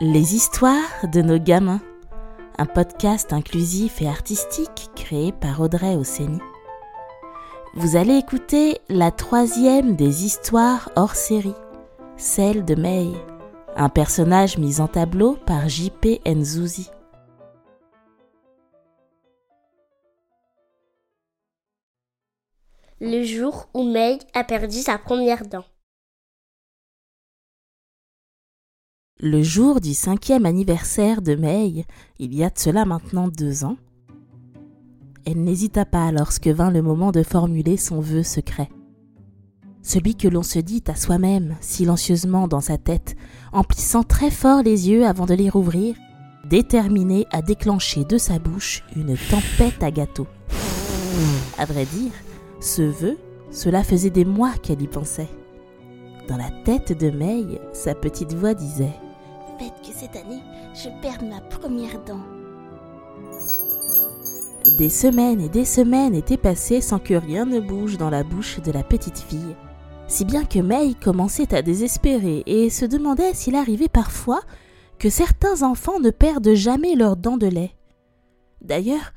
Les histoires de nos gamins, un podcast inclusif et artistique créé par Audrey Osseni. Vous allez écouter la troisième des histoires hors série, celle de May, un personnage mis en tableau par J.P. Nzouzi. Le jour où May a perdu sa première dent. Le jour du cinquième anniversaire de May, il y a de cela maintenant deux ans, elle n'hésita pas lorsque vint le moment de formuler son vœu secret. Celui que l'on se dit à soi-même, silencieusement dans sa tête, en plissant très fort les yeux avant de les rouvrir, déterminé à déclencher de sa bouche une tempête à gâteau. À vrai dire, ce vœu, cela faisait des mois qu'elle y pensait. Dans la tête de May, sa petite voix disait Que cette année, je perde ma première dent. Des semaines et des semaines étaient passées sans que rien ne bouge dans la bouche de la petite fille, si bien que May commençait à désespérer et se demandait s'il arrivait parfois que certains enfants ne perdent jamais leurs dents de lait. D'ailleurs,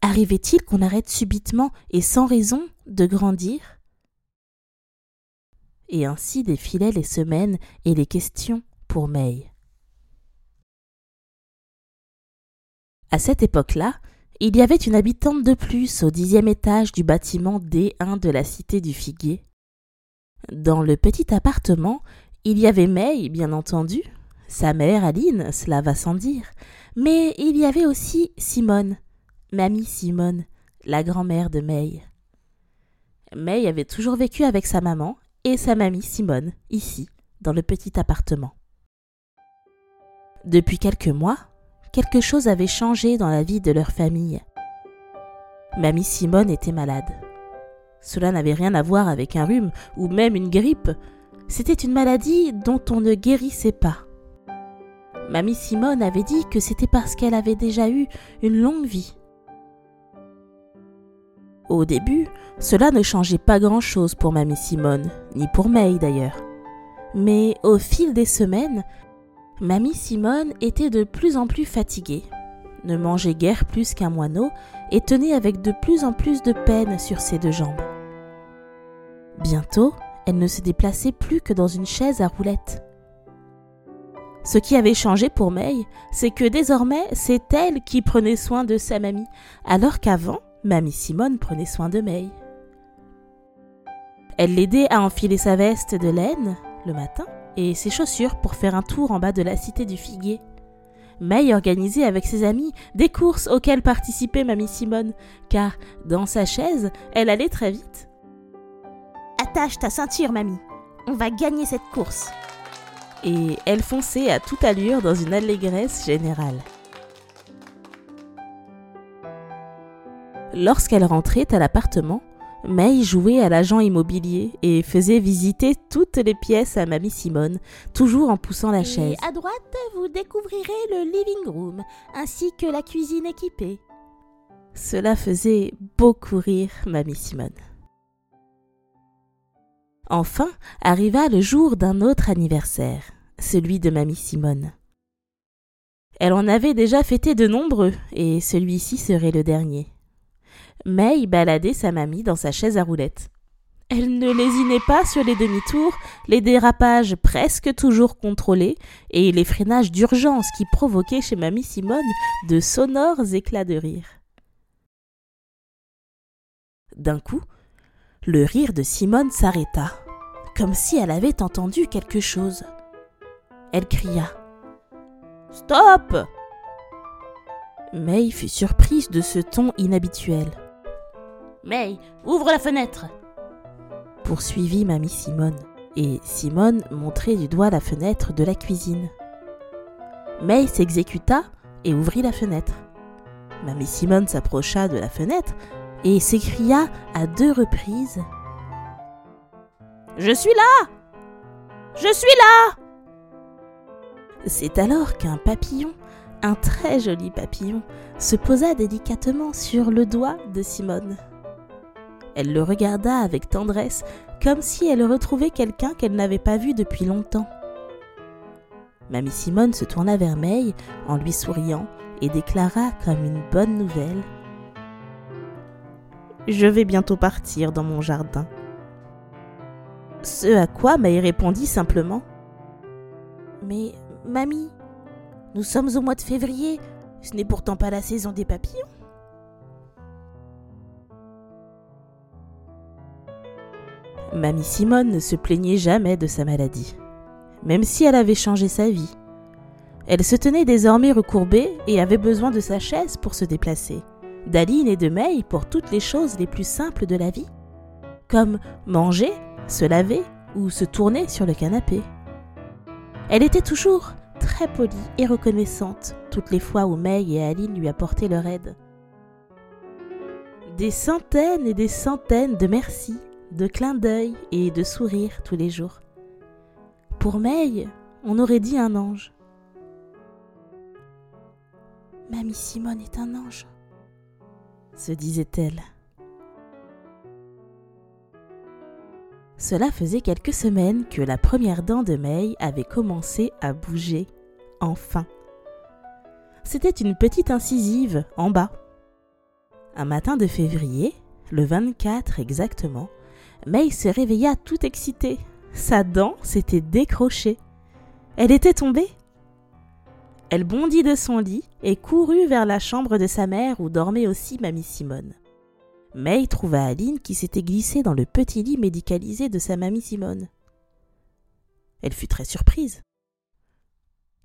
arrivait-il qu'on arrête subitement et sans raison de grandir? Et ainsi défilaient les semaines et les questions pour May. À cette époque-là, il y avait une habitante de plus au dixième étage du bâtiment D1 de la cité du Figuier. Dans le petit appartement, il y avait May, bien entendu, sa mère Aline, cela va sans dire, mais il y avait aussi Simone, mamie Simone, la grand-mère de May. May avait toujours vécu avec sa maman et sa mamie Simone, ici, dans le petit appartement. Depuis quelques mois, quelque chose avait changé dans la vie de leur famille. Mamie Simone était malade. Cela n'avait rien à voir avec un rhume ou même une grippe. C'était une maladie dont on ne guérissait pas. Mamie Simone avait dit que c'était parce qu'elle avait déjà eu une longue vie. Au début, cela ne changeait pas grand-chose pour Mamie Simone, ni pour May d'ailleurs. Mais au fil des semaines, Mamie Simone était de plus en plus fatiguée, ne mangeait guère plus qu'un moineau et tenait avec de plus en plus de peine sur ses deux jambes. Bientôt, elle ne se déplaçait plus que dans une chaise à roulettes. Ce qui avait changé pour May, c'est que désormais, c'est elle qui prenait soin de sa mamie, alors qu'avant, Mamie Simone prenait soin de May. Elle l'aidait à enfiler sa veste de laine le matin et ses chaussures pour faire un tour en bas de la cité du Figuier. May organisait avec ses amis des courses auxquelles participait Mamie Simone, car dans sa chaise, elle allait très vite. Attache ta ceinture, mamie. On va gagner cette course. Et elle fonçait à toute allure dans une allégresse générale. Lorsqu'elle rentrait à l'appartement, May jouait à l'agent immobilier et faisait visiter toutes les pièces à Mamie Simone, toujours en poussant la Et chaise. à droite, vous découvrirez le living room ainsi que la cuisine équipée. Cela faisait beaucoup rire Mamie Simone. Enfin arriva le jour d'un autre anniversaire, celui de Mamie Simone. Elle en avait déjà fêté de nombreux, et celui-ci serait le dernier. May baladait sa mamie dans sa chaise à roulettes. Elle ne lésinait pas sur les demi-tours, les dérapages presque toujours contrôlés et les freinages d'urgence qui provoquaient chez mamie Simone de sonores éclats de rire. D'un coup, le rire de Simone s'arrêta, comme si elle avait entendu quelque chose. Elle cria Stop May fut surprise de ce ton inhabituel. May, ouvre la fenêtre. Poursuivit mamie Simone, et Simone montrait du doigt la fenêtre de la cuisine. May s'exécuta et ouvrit la fenêtre. Mamie Simone s'approcha de la fenêtre et s'écria à deux reprises Je suis là Je suis là C'est alors qu'un papillon, un très joli papillon, se posa délicatement sur le doigt de Simone. Elle le regarda avec tendresse, comme si elle retrouvait quelqu'un qu'elle n'avait pas vu depuis longtemps. Mamie Simone se tourna vers May en lui souriant et déclara comme une bonne nouvelle Je vais bientôt partir dans mon jardin. Ce à quoi May répondit simplement Mais, mamie, nous sommes au mois de février, ce n'est pourtant pas la saison des papillons. Mamie Simone ne se plaignait jamais de sa maladie, même si elle avait changé sa vie. Elle se tenait désormais recourbée et avait besoin de sa chaise pour se déplacer, d'Aline et de May pour toutes les choses les plus simples de la vie, comme manger, se laver ou se tourner sur le canapé. Elle était toujours très polie et reconnaissante toutes les fois où May et Aline lui apportaient leur aide. Des centaines et des centaines de merci, de clins d'œil et de sourires tous les jours. Pour May, on aurait dit un ange. Mamie Simone est un ange, se disait-elle. Cela faisait quelques semaines que la première dent de May avait commencé à bouger, enfin. C'était une petite incisive en bas. Un matin de février, le 24 exactement, May se réveilla tout excitée. Sa dent s'était décrochée. Elle était tombée. Elle bondit de son lit et courut vers la chambre de sa mère où dormait aussi Mamie Simone. May trouva Aline qui s'était glissée dans le petit lit médicalisé de sa mamie Simone. Elle fut très surprise.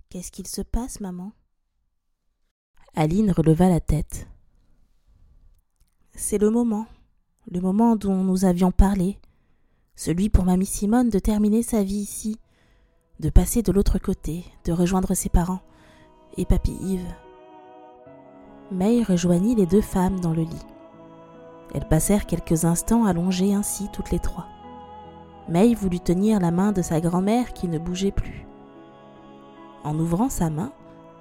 Qu'est-ce qu'il se passe, maman? Aline releva la tête. C'est le moment, le moment dont nous avions parlé, celui pour mamie Simone de terminer sa vie ici, de passer de l'autre côté, de rejoindre ses parents et papy Yves. May rejoignit les deux femmes dans le lit. Elles passèrent quelques instants allongées ainsi toutes les trois. May voulut tenir la main de sa grand-mère qui ne bougeait plus. En ouvrant sa main,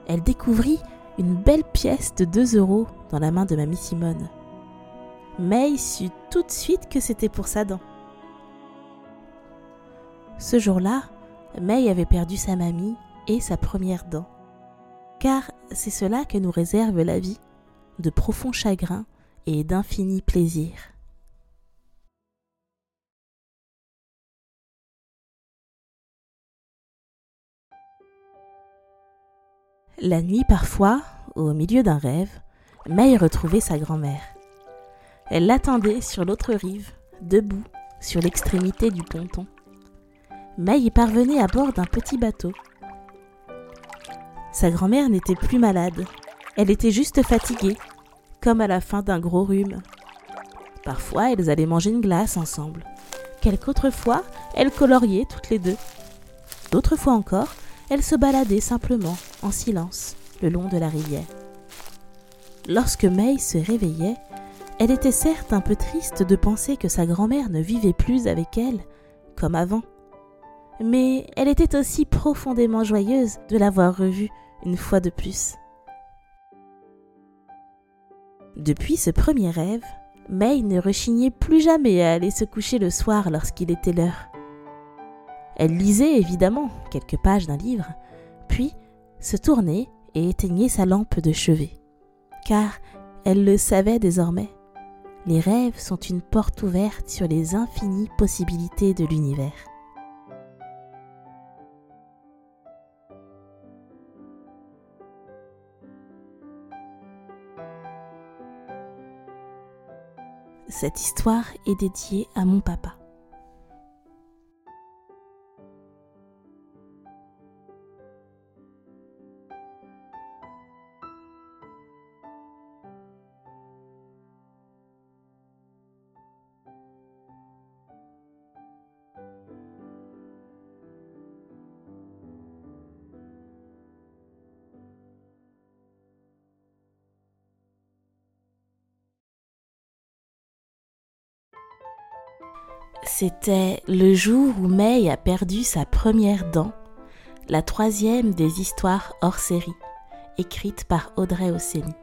elle découvrit une belle pièce de deux euros dans la main de mamie Simone. May sut tout de suite que c'était pour sa dent. Ce jour-là, May avait perdu sa mamie et sa première dent. Car c'est cela que nous réserve la vie, de profonds chagrins et d'infini plaisir. La nuit parfois, au milieu d'un rêve, May retrouvait sa grand-mère. Elle l'attendait sur l'autre rive, debout, sur l'extrémité du ponton. May y parvenait à bord d'un petit bateau. Sa grand-mère n'était plus malade, elle était juste fatiguée comme à la fin d'un gros rhume. Parfois, elles allaient manger une glace ensemble. Quelques fois, elles coloriaient toutes les deux. D'autres fois encore, elles se baladaient simplement, en silence, le long de la rivière. Lorsque May se réveillait, elle était certes un peu triste de penser que sa grand-mère ne vivait plus avec elle, comme avant. Mais elle était aussi profondément joyeuse de l'avoir revue une fois de plus. Depuis ce premier rêve, May ne rechignait plus jamais à aller se coucher le soir lorsqu'il était l'heure. Elle lisait évidemment quelques pages d'un livre, puis se tournait et éteignait sa lampe de chevet. Car elle le savait désormais, les rêves sont une porte ouverte sur les infinies possibilités de l'univers. Cette histoire est dédiée à mon papa. C'était le jour où May a perdu sa première dent, la troisième des histoires hors série, écrite par Audrey Osseni.